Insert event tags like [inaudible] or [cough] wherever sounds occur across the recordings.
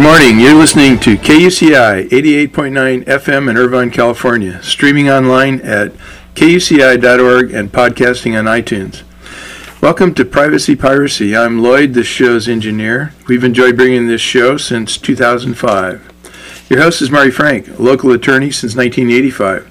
Good morning. You're listening to KUCI 88.9 FM in Irvine, California, streaming online at kuci.org and podcasting on iTunes. Welcome to Privacy Piracy. I'm Lloyd, the show's engineer. We've enjoyed bringing this show since 2005. Your host is Mari Frank, a local attorney since 1985.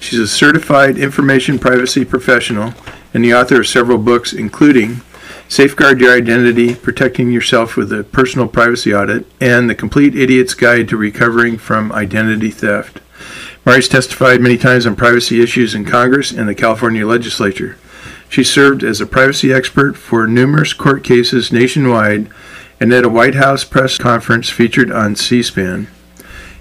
She's a certified information privacy professional and the author of several books, including Safeguard Your Identity, Protecting Yourself with a Personal Privacy Audit, and The Complete Idiot's Guide to Recovering from Identity Theft. Mari's testified many times on privacy issues in Congress and the California legislature. She served as a privacy expert for numerous court cases nationwide and at a White House press conference featured on C SPAN.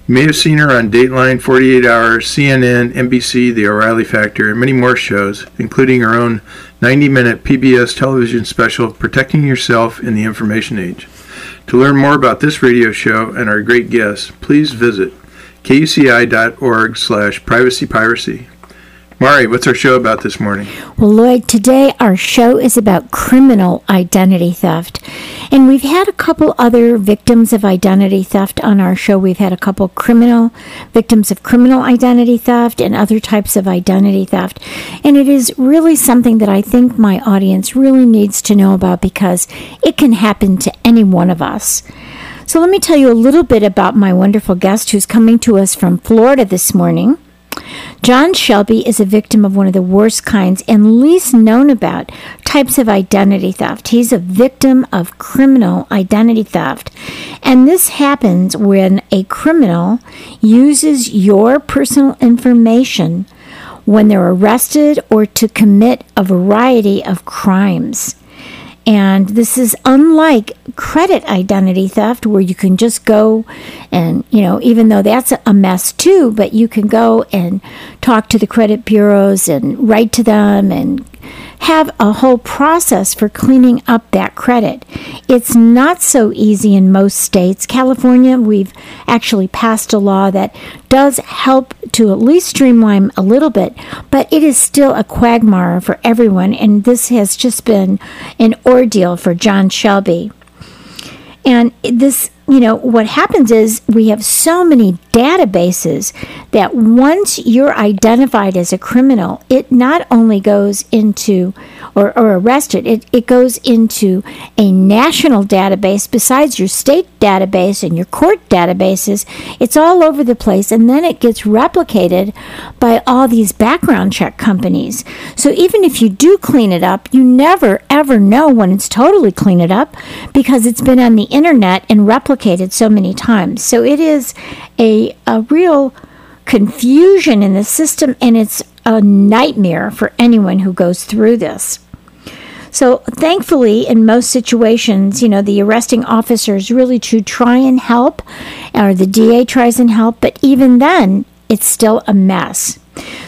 May have seen her on Dateline, 48 Hours, CNN, NBC, The O'Reilly Factor, and many more shows, including her own 90 minute PBS television special, Protecting Yourself in the Information Age. To learn more about this radio show and our great guests, please visit kuci.org slash privacypiracy. Mari, what's our show about this morning? Well, Lloyd, today our show is about criminal identity theft. And we've had a couple other victims of identity theft on our show. We've had a couple criminal victims of criminal identity theft and other types of identity theft. And it is really something that I think my audience really needs to know about because it can happen to any one of us. So let me tell you a little bit about my wonderful guest who's coming to us from Florida this morning. John Shelby is a victim of one of the worst kinds and least known about types of identity theft. He's a victim of criminal identity theft. And this happens when a criminal uses your personal information when they're arrested or to commit a variety of crimes. And this is unlike credit identity theft, where you can just go and, you know, even though that's a mess too, but you can go and talk to the credit bureaus and write to them and have a whole process for cleaning up that credit. It's not so easy in most states. California, we've actually passed a law that does help to at least streamline a little bit, but it is still a quagmire for everyone, and this has just been an ordeal for John Shelby. And this you know, what happens is we have so many databases that once you're identified as a criminal, it not only goes into or, or arrested, it, it goes into a national database besides your state database and your court databases. It's all over the place, and then it gets replicated by all these background check companies. So even if you do clean it up, you never ever know when it's totally clean it up because it's been on the internet and replicated so many times. So it is a, a real confusion in the system, and it's a nightmare for anyone who goes through this. So, thankfully, in most situations, you know, the arresting officers really to try and help, or the DA tries and help, but even then, it's still a mess.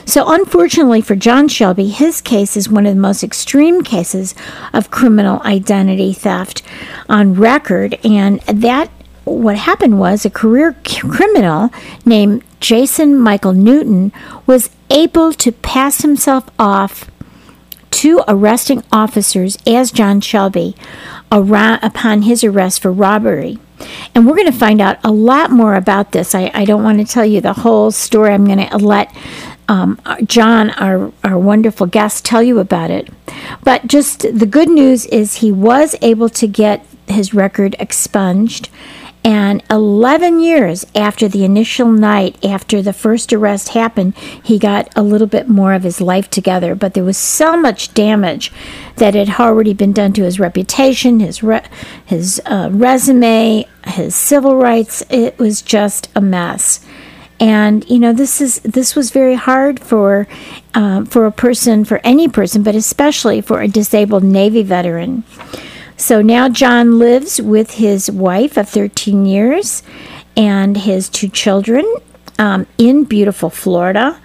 So, unfortunately for John Shelby, his case is one of the most extreme cases of criminal identity theft on record, and that what happened was a career criminal named Jason Michael Newton was able to pass himself off to arresting officers as John Shelby around, upon his arrest for robbery. And we're going to find out a lot more about this. I, I don't want to tell you the whole story. I'm going to let um, John, our, our wonderful guest, tell you about it. But just the good news is he was able to get his record expunged and 11 years after the initial night, after the first arrest happened, he got a little bit more of his life together. But there was so much damage that had already been done to his reputation, his re- his uh, resume, his civil rights. It was just a mess. And you know this is this was very hard for uh, for a person, for any person, but especially for a disabled Navy veteran. So now John lives with his wife of 13 years and his two children. um, in beautiful Florida.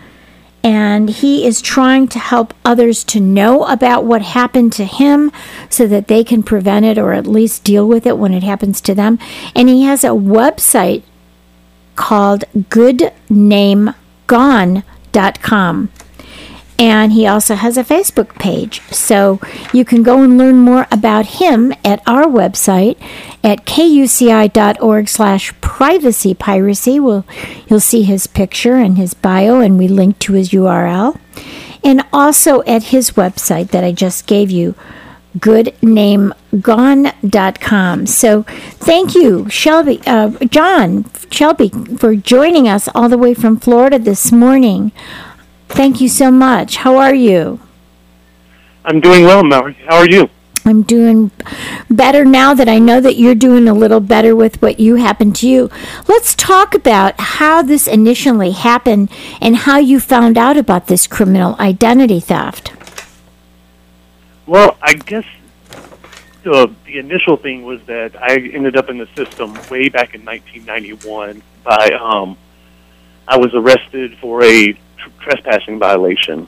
And he is trying to help others to know about what happened to him so that they can prevent it or at least deal with it when it happens to them. And he has a website called goodnamegone.com. And he also has a Facebook page. So you can go and learn more about him at our website at kuci.org slash privacy piracy. We'll, you'll see his picture and his bio, and we link to his URL. And also at his website that I just gave you, goodnamegone.com. So thank you, Shelby, uh, John, Shelby, for joining us all the way from Florida this morning. Thank you so much. How are you? I'm doing well, Mallory. How are you? I'm doing better now that I know that you're doing a little better with what you happened to you. Let's talk about how this initially happened and how you found out about this criminal identity theft. Well, I guess the, the initial thing was that I ended up in the system way back in 1991 by um, I was arrested for a trespassing violation.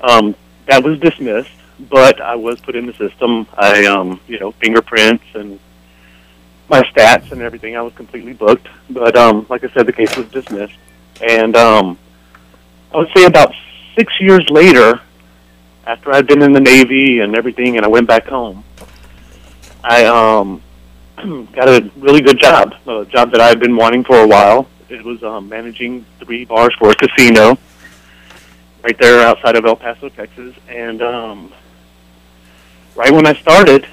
Um, that was dismissed, but I was put in the system. I, um, you know, fingerprints and my stats and everything. I was completely booked, but um, like I said, the case was dismissed. And um, I would say about six years later, after I'd been in the Navy and everything, and I went back home, I um, [clears throat] got a really good job, a job that I had been wanting for a while. It was um, managing three bars for a casino right there outside of El Paso, Texas. And um, right when I started,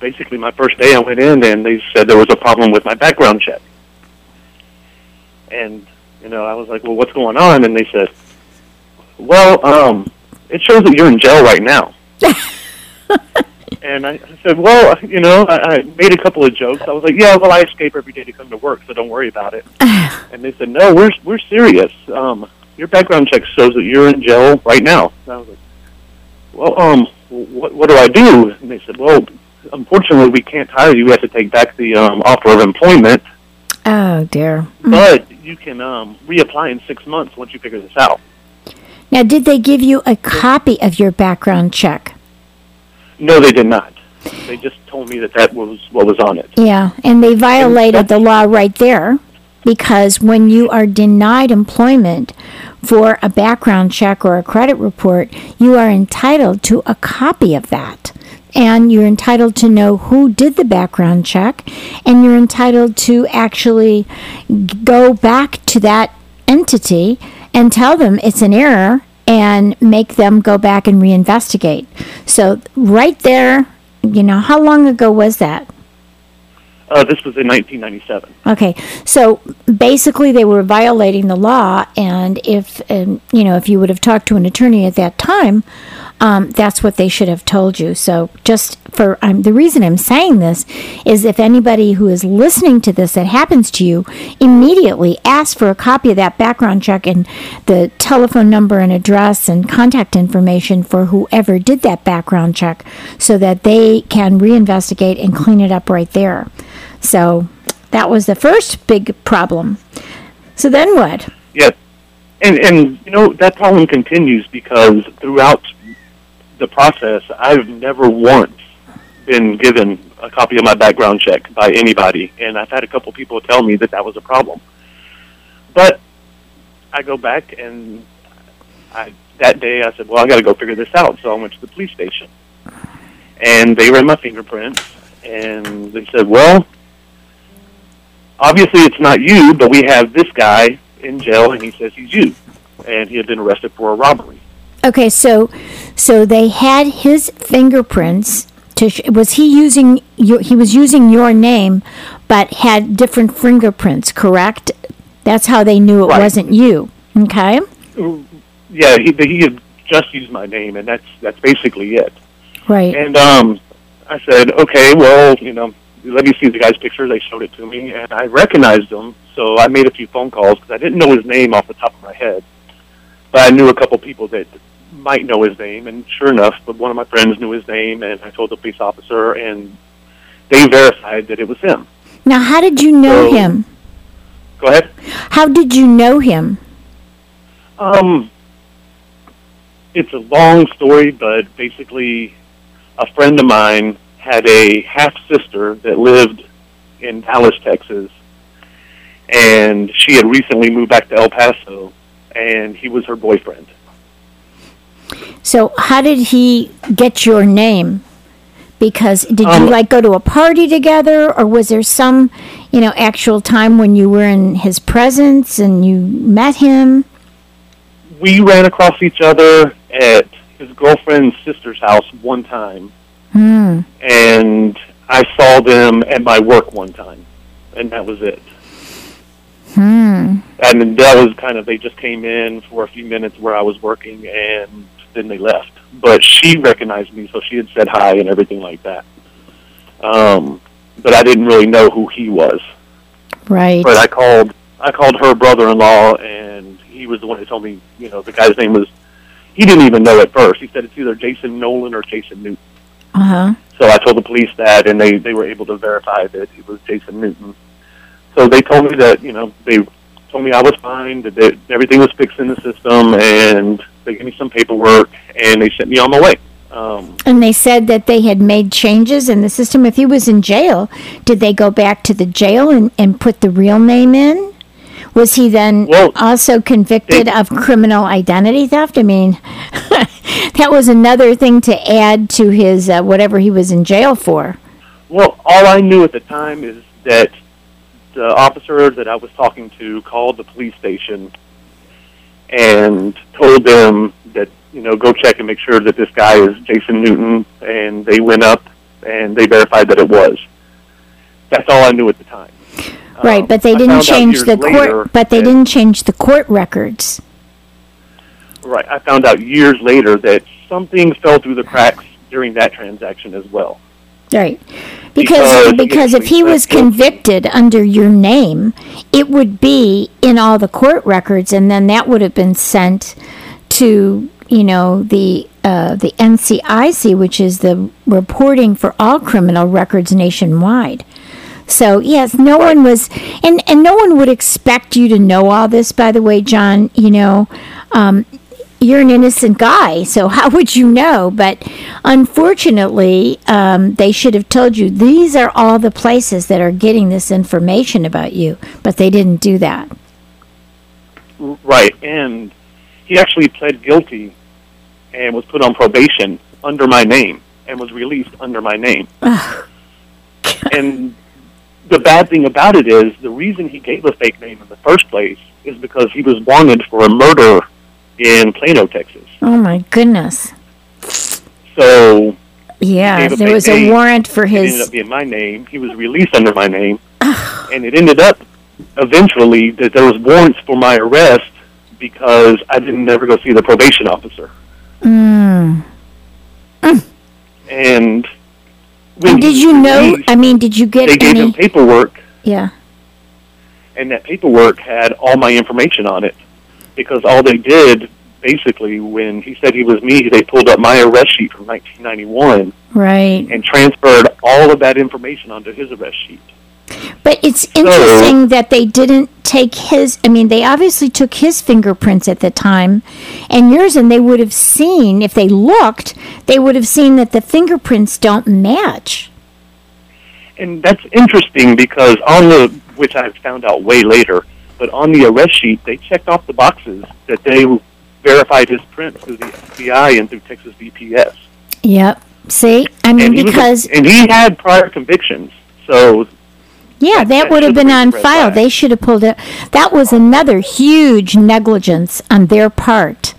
basically my first day, I went in and they said there was a problem with my background check. And you know, I was like, "Well, what's going on?" And they said, "Well, um, it shows that you're in jail right now." [laughs] and I, I said, "Well, you know," I, I made a couple of jokes. I was like, "Yeah, well, I escape every day to come to work, so don't worry about it." [sighs] and they said, "No, we're we're serious. Um, your background check shows that you're in jail right now." And I was like, "Well, um, what what do I do?" And they said, "Well, unfortunately, we can't hire you. We have to take back the um, offer of employment, Oh, dear. but you can um, reapply in six months once you figure this out." Now, did they give you a copy of your background check? No, they did not. They just told me that that was what was on it. Yeah, and they violated the law right there because when you are denied employment for a background check or a credit report, you are entitled to a copy of that. And you're entitled to know who did the background check, and you're entitled to actually go back to that entity and tell them it's an error and make them go back and reinvestigate. So, right there, you know, how long ago was that? Uh, this was in 1997. Okay, so basically they were violating the law, and if and, you know if you would have talked to an attorney at that time, um, that's what they should have told you. So just for um, the reason I'm saying this is if anybody who is listening to this that happens to you, immediately ask for a copy of that background check and the telephone number and address and contact information for whoever did that background check, so that they can reinvestigate and clean it up right there. So that was the first big problem. So then what? Yes, and and you know that problem continues because throughout the process, I've never once been given a copy of my background check by anybody, and I've had a couple people tell me that that was a problem. But I go back and I, that day I said, "Well, I got to go figure this out." So I went to the police station, and they ran my fingerprints, and they said, "Well." Obviously, it's not you, but we have this guy in jail, and he says he's you, and he had been arrested for a robbery. Okay, so so they had his fingerprints. To sh- was he using your? He was using your name, but had different fingerprints. Correct. That's how they knew it Right. wasn't you. Okay. Yeah, he, he had just used my name, and that's that's basically it. Right. And um, I said, okay, well, you know, let me see the guy's picture. They showed it to me, and I recognized him. So I made a few phone calls because I didn't know his name off the top of my head, but I knew a couple people that might know his name. And sure enough, but one of my friends knew his name, and I told the police officer, and they verified that it was him. now, how did you know So- him? Go ahead. How did you know him? Um, it's a long story, but basically, a friend of mine had a half sister that lived in Dallas, Texas, and she had recently moved back to El Paso, and he was her boyfriend. So, how did he get your name? Because did Um, you like go to a party together, or was there some, you know, actual time when you were in his presence and you met him? We ran across each other at his girlfriend's sister's house one time, Hmm. and I saw them at my work one time, and that was it. Hmm. And that was kind of they just came in for a few minutes where I was working, and then they left. But she recognized me, so she had said hi and everything like that. Um, but I didn't really know who he was. Right. But I called I called her brother-in-law, and he was the one who told me, you know, the guy's name was. He didn't even know at first. He said it's either Jason Nolan or Jason Newton. Uh huh. So I told the police that, and they they were able to verify that it was Jason Newton. So they told me that you know they told me I was fine, that they, everything was fixed in the system, and they gave me some paperwork, and they sent me on my way. Um, And they said that they had made changes in the system. If he was in jail, did they go back to the jail and, and put the real name in? Was he then Well, also convicted they- of criminal identity theft? I mean, [laughs] that was another thing to add to his uh, whatever he was in jail for. well, all I knew at the time is that the officer that I was talking to called the police station and told them that you know go check and make sure that this guy is Jason Newton, and they went up and they verified that it was. That's all I knew at the time. Right, Um, but they didn't change the court. But they that- didn't change the court records. Right, I found out years later that something fell through the cracks during that transaction as well. Right. Because Because because if he was convicted under your name, it would be in all the court records, and then that would have been sent to you know the uh, the NCIC, which is the reporting for all criminal records nationwide. So yes, no one was, and and no one would expect you to know all this. By the way, John, you know. Um, you're an innocent guy, so [laughs] how would you know? But unfortunately, um, they should have told you these are all the places that are getting this information about you, but they didn't do that. Right, and he actually pled guilty and was put on probation under my name and was released under my name. and the bad thing about it is the reason he gave a fake name in the first place is because he was wanted for a murder in Plano, Texas. Oh my goodness! So Yeah, there was a name. warrant for it ended his. up being my name. He was released under my name, and it ended up eventually that there was warrants for my arrest because I didn't ever go see the probation officer. Mm. And And did you know? released, I mean, did you get they gave him paperwork, Yeah. and that paperwork had all my information on it because all they did basically when he said he was me, they pulled up my arrest sheet from 1991 Right. and transferred all of that information onto his arrest sheet. But it's interesting that they didn't take his. I mean, they obviously took his fingerprints at the time and yours, and they would have seen, if they looked, they would have seen that the fingerprints don't match. And that's interesting because on the, which I found out way later, but on the arrest sheet, they checked off the boxes that they verified his print through the FBI and through Texas DPS. Yep. See? I mean, And he a- because, and he had prior convictions, so yeah, that- that would have been on file. They should have pulled it. That was another huge negligence on their part.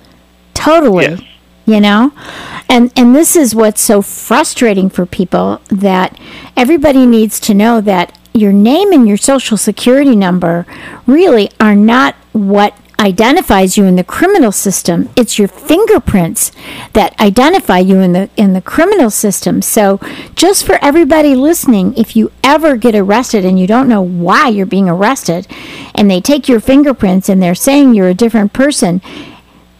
Totally. yes. you know and and this is what's so frustrating for people that everybody needs to know that your name and your social security number really are not what identifies you in the criminal system. It's your fingerprints that identify you in the in the criminal system. So just for everybody listening if you ever get arrested and you don't know why you're being arrested and they take your fingerprints and they're saying you're a different person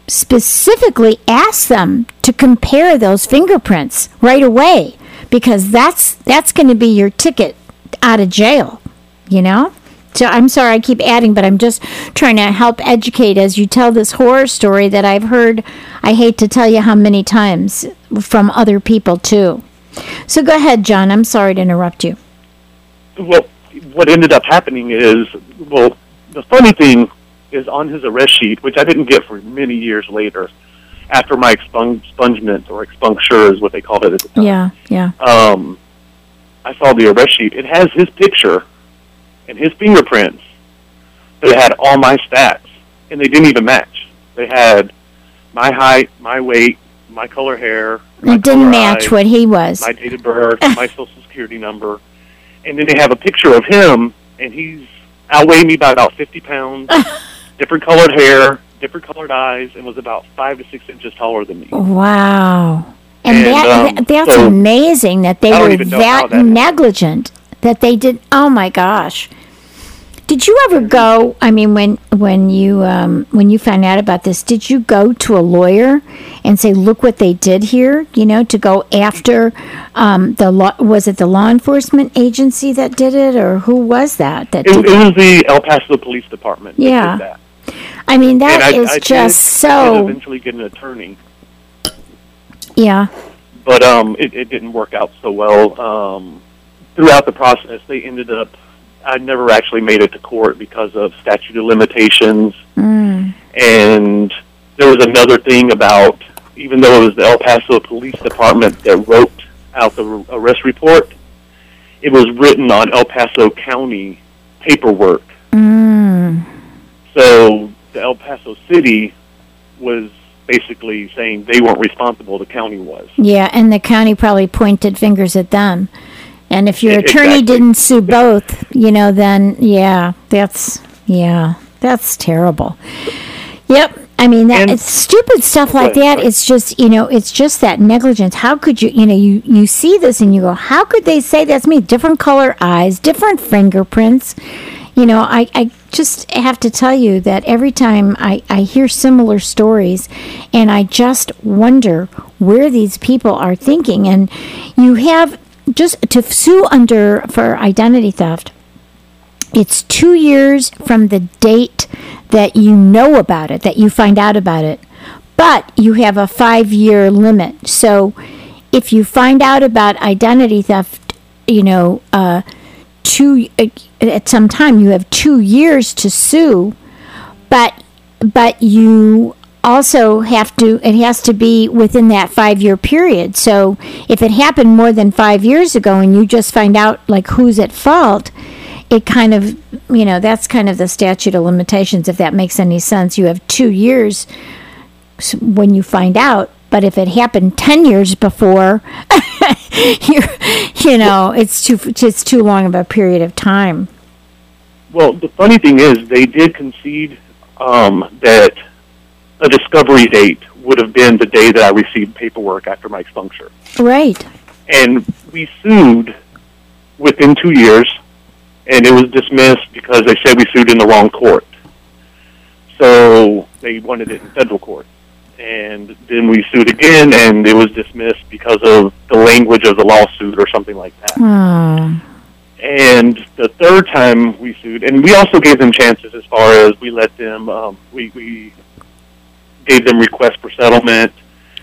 specifically ask them to compare those fingerprints right away because that's that's going to be your ticket out of jail you know So I'm sorry I keep adding, but I'm just trying to help educate as you tell this horror story that I've heard. I hate to tell you how many times from other people too. So go ahead, John. I'm sorry to interrupt you. Well, what ended up happening is, well, the funny thing is on his arrest sheet, which I didn't get for many years later, after my expungement or expunction is what they called it at the time. Yeah, yeah. Um, I saw the arrest sheet. It has his picture and his fingerprints, but it had all my stats, and they didn't even match. They had my height, my weight, my color hair. My it didn't match eyes, what he was. my date of birth, [laughs] my social security number, and then they have a picture of him, and he's outweighed me by about fifty pounds, [laughs] different colored hair, different colored eyes, and was about five to six inches taller than me. Wow. And, And, that, um, that- that's so- amazing that they were that, that negligent that they did. Oh my gosh. Did you ever go? I mean, when when you um, when you found out about this, did you go to a lawyer and say, "Look what they did here"? You know, to go after um, the law. Was it the law enforcement agency that did it, or who was that? That It, did it was the El Paso Police Department. that Yeah. did that. I mean, that I, is I just did, I did so. eventually get an attorney, Yeah. but um, it, it didn't work out so well. Um, throughout the process, they ended up. I never actually made it to court because of statute of limitations, Mm. and there was another thing about even though it was the El Paso Police Department that wrote out the arrest report, it was written on El Paso County paperwork. Mm. So the El Paso City was basically saying they weren't responsible, the county was. Yeah, and the county probably pointed fingers at them. And if your attorney exactly. didn't sue both, you know, then yeah, that's yeah, that's terrible. Yep. I mean that And- it's stupid stuff like ahead, that. sorry. It's just you know, it's just that negligence. How could you you know, you you see this and you go, How could they say that's me? Different color eyes, different fingerprints. You know, I, I just have to tell you that every time I, I hear similar stories and I just wonder where these people are thinking. And you have just to sue under for identity theft, it's two years from the date that you know about it, that you find out about it. But you have a five year limit. So if you find out about identity theft, you know, uh, two uh, at some time you have two years to sue, but but you also have to it has to be within that five year period. So if it happened more than five years ago and you just find out like who's at fault, it kind of you know that's kind of the statute of limitations if that makes any sense. You have two years when you find out. But if it happened ten years before, [laughs] you know, it's too it's too long of a period of time. Well, the funny thing is, they did concede um, that a discovery date would have been the day that I received paperwork after my expunction. Right. And we sued within two years, and it was dismissed because they said we sued in the wrong court. So they wanted it in federal court. And then we sued again, and it was dismissed because of the language of the lawsuit or something like that. Oh. And the third time we sued, and we also gave them chances as far as we let them, um, we, we gave them requests for settlement.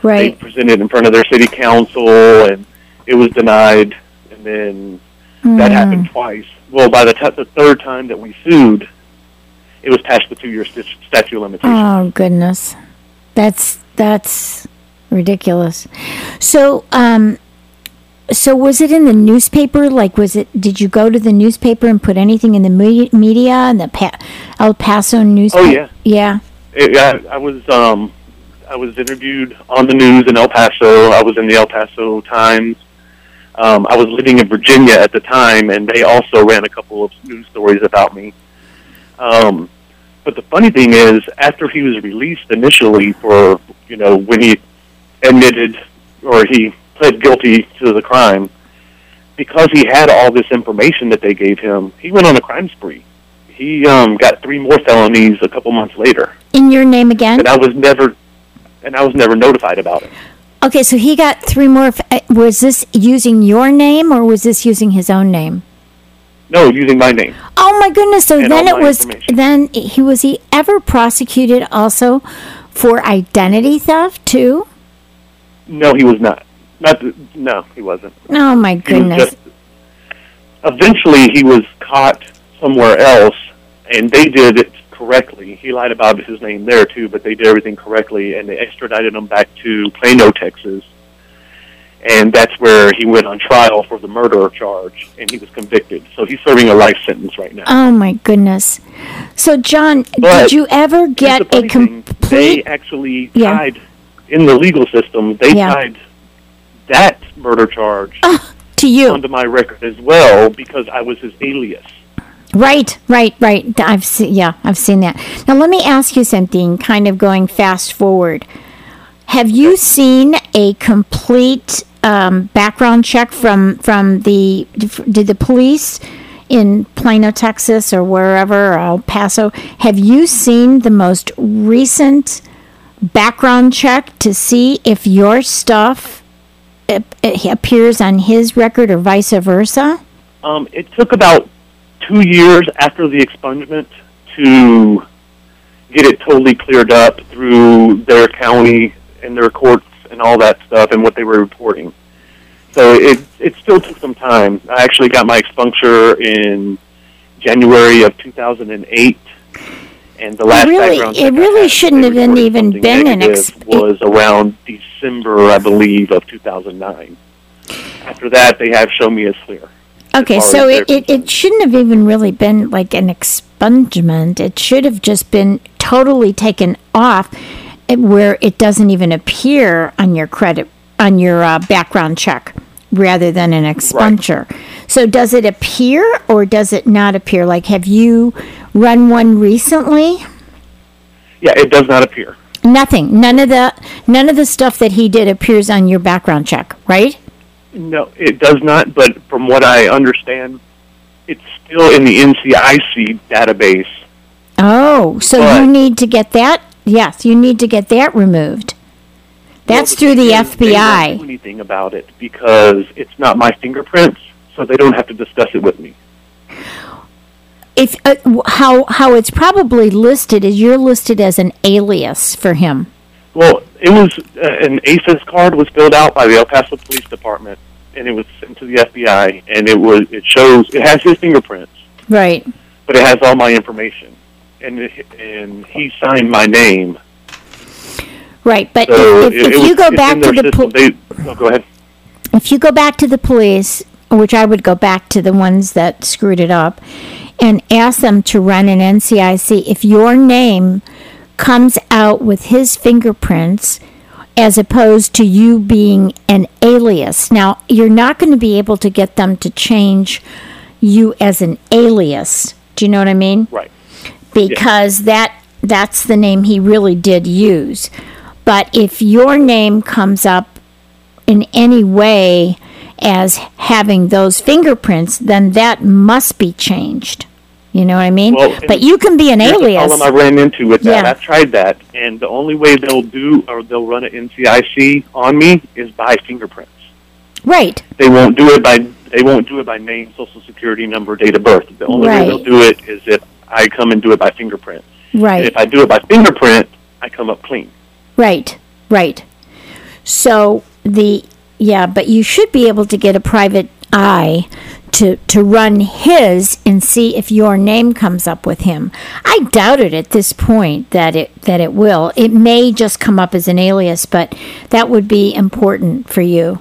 Right. They presented in front of their city council, and it was denied. And then that Mm. happened twice. Well, by the, t- the third time that we sued, it was past the two-year st- statute of limitations. Oh goodness, that's that's ridiculous. So, um, so was it in the newspaper? Like, was it? Did you go to the newspaper and put anything in the me- media and the pa- El Paso newspaper? Oh, yeah. yeah. It, I, I was um, I was interviewed on the news in El Paso. I was in the El Paso Times. Um, I was living in Virginia at the time, and they also ran a couple of news stories about me. Um, but the funny thing is, after he was released initially for you know when he admitted or he pled guilty to the crime, because he had all this information that they gave him, he went on a crime spree. He um, got three more felonies a couple months later In your name again? and I was never and I was never notified about it. Okay, so he got three more. Uh, was this using your name or was this using his own name? No, using my name. Oh my goodness! So And then it was. Then he was he ever prosecuted also for identity theft too? No, he was not. Not th- no, he wasn't. Oh my goodness! just. Eventually, he was caught somewhere else, and they did it correctly. He lied about his name there too, but they did everything correctly, and they extradited him back to Plano, Texas. And that's where he went on trial for the murder charge, and he was convicted. So he's serving a life sentence right now. Oh my goodness! So John, But did you ever get a thing. They actually Yeah. tied in the legal system. They Yeah. tied that murder charge to you, onto my record as well because I was his alias. right, right, right. I've seen, yeah, I've seen that. Now let me ask you something. Kind of going fast forward. Have you seen a complete um, background check from from the did the police in Plano, Texas, or wherever, or El Paso? Have you seen the most recent background check to see if your stuff appears on his record or vice versa? Um, it took about two years after the expungement to get it totally cleared up through their county and their courts and all that stuff and what they were reporting. So it it still took some time. I actually got my expunction in January of 2008, and the last really- background it really shouldn't have been even been an ex- was around December, I believe, of 2009. After that, they have shown me a clear. Okay, so it, it, it shouldn't have even really been like an expungement. It should have just been totally taken off eh, where it doesn't even appear on your credit, on your uh, background check rather than an expunction. So does it appear or does it not appear? Like, have you run one recently? Yeah, it does not appear. Nothing. None of the none of the stuff that he did appears on your background check, right? No, it does not. But from what I understand, it's still in the NCIC database. Oh, so But- you need to get that? Yes, you need to get that removed. That's Well, through the is, They don't FBI. do anything about it because it's not my fingerprints, so they don't have to discuss it with me. If uh, how how it's probably listed is you're listed as an alias for him. Well, it was uh, an ACES card was filled out by the El Paso Police Department, and it was sent to the FBI, and it was it shows it has his fingerprints, Right. but it has all my information, and it, and he signed my name. Right, but So if, if, if was, you go back to the system. po- no, go ahead. if you go back to the police, which I would go back to the ones that screwed it up, and ask them to run an NCIC, if your name comes out with his fingerprints as opposed to you being an alias. Now, you're not going to be able to get them to change you as an alias. Do you know what I mean? Right. because that that's the name he really did use. But if your name comes up in any way as having those fingerprints, then that must be changed. You know what I mean? Well, but you can be an alias. the problem I ran into with that. Yeah. I've tried that, and the only way they'll do or they'll run an NCIC on me is by fingerprints. Right. They won't do it by they won't do it by name, social security number, date of birth. The only Right. way they'll do it is if I come and do it by fingerprint. And Right. if I do it by fingerprint, I come up clean. Right, right. So the yeah, but you should be able to get a private eye to to run his and see if your name comes up with him. I doubt it at this point that it that it will. It may just come up as an alias, but that would be important for you.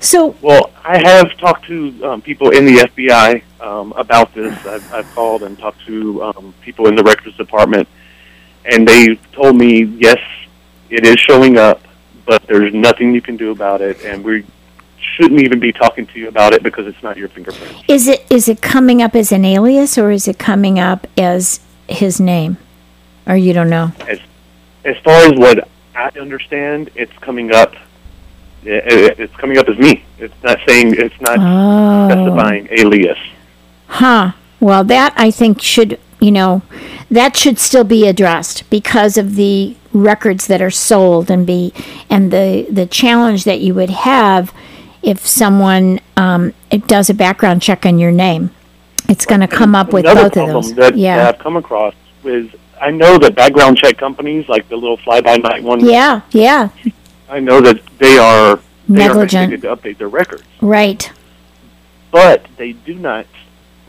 So Well, I have talked to um, people in the FBI um, about this. I've, I've called and talked to um, people in the records department, and they told me yes, it is showing up, but there's nothing you can do about it, and we shouldn't even be talking to you about it because it's not your fingerprint. is it is it coming up as an alias or is it coming up as his name? Or you don't know? As as far as what I understand, it's coming up. it- it- It's coming up as me. It's not saying it's not Oh. specifying alias. Huh. Well, that I think should, you know, that should still be addressed because of the records that are sold and be and the the challenge that you would have if someone um, it does a background check on your name. It's going to come up with Another both of problem those. That, yeah. that I've come across is I know that background check companies, like the little fly-by-night ones, yeah, yeah, I know that they are they Negligent. are to update their records, right. but they do not.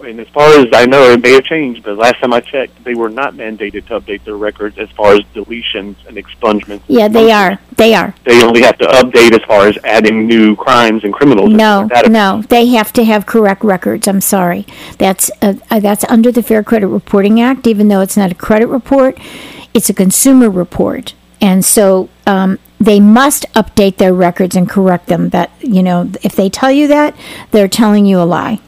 And as far as I know, it may have changed, but last time I checked, they were not mandated to update their records as far as deletions and expungements. Yeah, they are. They are. They only have to update as far as adding new crimes and criminals. No, database. no, they have to have correct records. I'm sorry. That's uh, uh, that's under the Fair Credit Reporting Act. Even though it's not a credit report, it's a consumer report, and so um, they must update their records and correct them. That you know, if they tell you that, they're telling you a lie.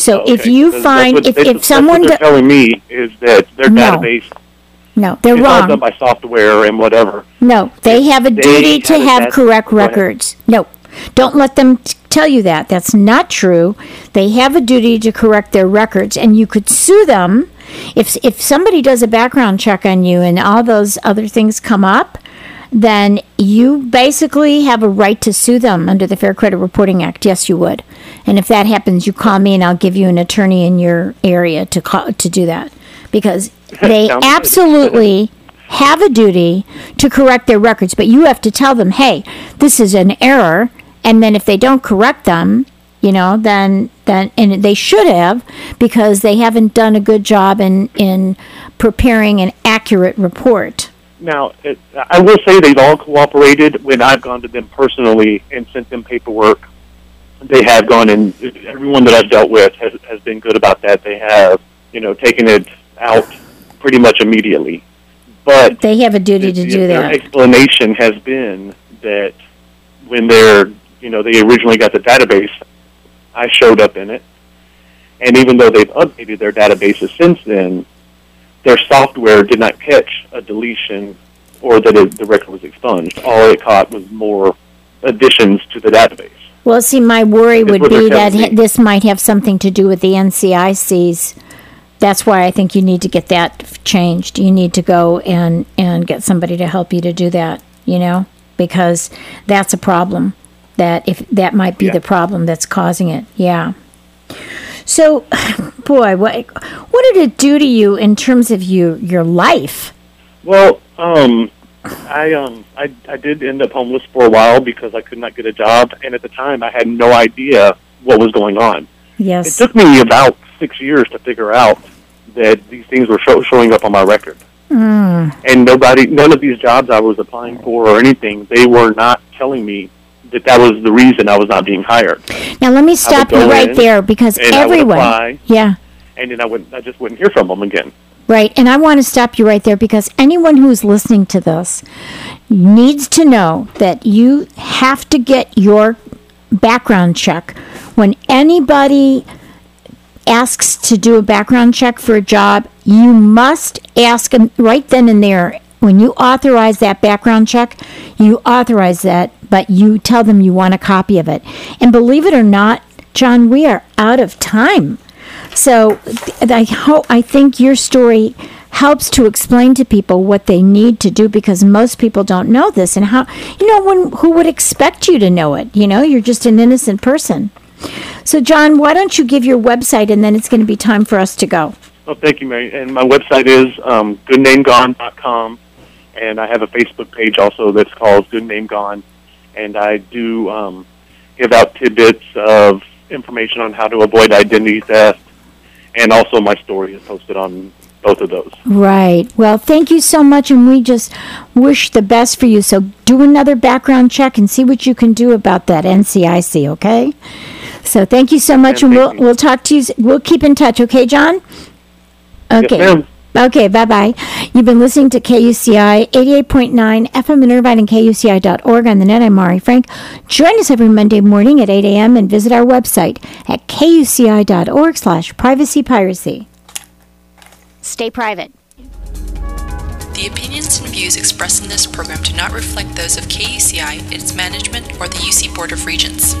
So if you That's find what- if, if that's someone do- telling me is that their No. database no, they're is wrong. done by software and whatever. No, they have a duty to have debt- correct records. No, don't let them t- tell you that. That's not true. They have a duty to correct their records, and you could sue them if if somebody does a background check on you and all those other things come up. Then you basically have a right to sue them under the Fair Credit Reporting Act. Yes, you would. And if that happens, you call me and I'll give you an attorney in your area to call to do that because [laughs] they absolutely have a duty to correct their records, but you have to tell them, hey, this is an error. And then if they don't correct them, you know, then then and they should have because they haven't done a good job in in preparing an accurate report. Now, it, I will say they've all cooperated when I've gone to them personally and sent them paperwork. They have gone and everyone that I've dealt with has, has been good about that. They have, you know, taken it out pretty much immediately. But They have a duty to the- do their that. explanation has been that when they're, you know, they originally got the database, I showed up in it, and even though they've updated their databases since then, their software did not catch a deletion or that it, the record was expunged. All it caught was more additions to the database. Well, see, my worry would be that me. this might have something to do with the NCIC's. That's why I think you need to get that changed. You need to go and and get somebody to help you to do that. You know, because that's a problem. That if that might be Yeah. the problem that's causing it. Yeah. So, [sighs] boy, what what did it do to you in terms of you your life? Well, um, I um, I I did end up homeless for a while because I could not get a job, and at the time I had no idea what was going on. Yes, It took me about six years to figure out that these things were show, showing up on my record. Mm. And nobody, none of these jobs I was applying for or anything, they were not telling me that that was the reason I was not being hired. Now let me stop you right there because and I would everyone. apply. Yeah. And then I would, I just wouldn't hear from them again. Right. And I want to stop you right there because anyone who's listening to this needs to know that you have to get your background check. When anybody asks to do a background check for a job, you must ask them right then and there. When you authorize that background check, you authorize that, but you tell them you want a copy of it. And believe it or not, John, we are out of time. So I hope I think your story helps to explain to people what they need to do because most people don't know this and how you know when who would expect you to know it? You know you're just an innocent person. So john why don't you give your website and then it's going to be time for us to go. Oh, thank you, Mari. And my website is um, goodnamegone.com, and I have a Facebook page also that's called Good Name Gone, and I do um, give out tidbits of information on how to avoid identity theft, and also my story is posted on both of those. right well thank you so much and we just wish the best for you so do another background check and see what you can do about that ncic okay so thank you so much and thank we'll you. we'll talk to you we'll keep in touch okay john okay ma'am. Okay, bye bye. You've been listening to KUCI 88.9 FM in Irvine and KUCI.org on the net. I'm Mari Frank. Join us every Monday morning at 8 a.m. and visit our website at KUCI.org slash privacy piracy. Stay private. The opinions and views expressed in this program do not reflect those of KUCI, its management, or the UC Board of Regents.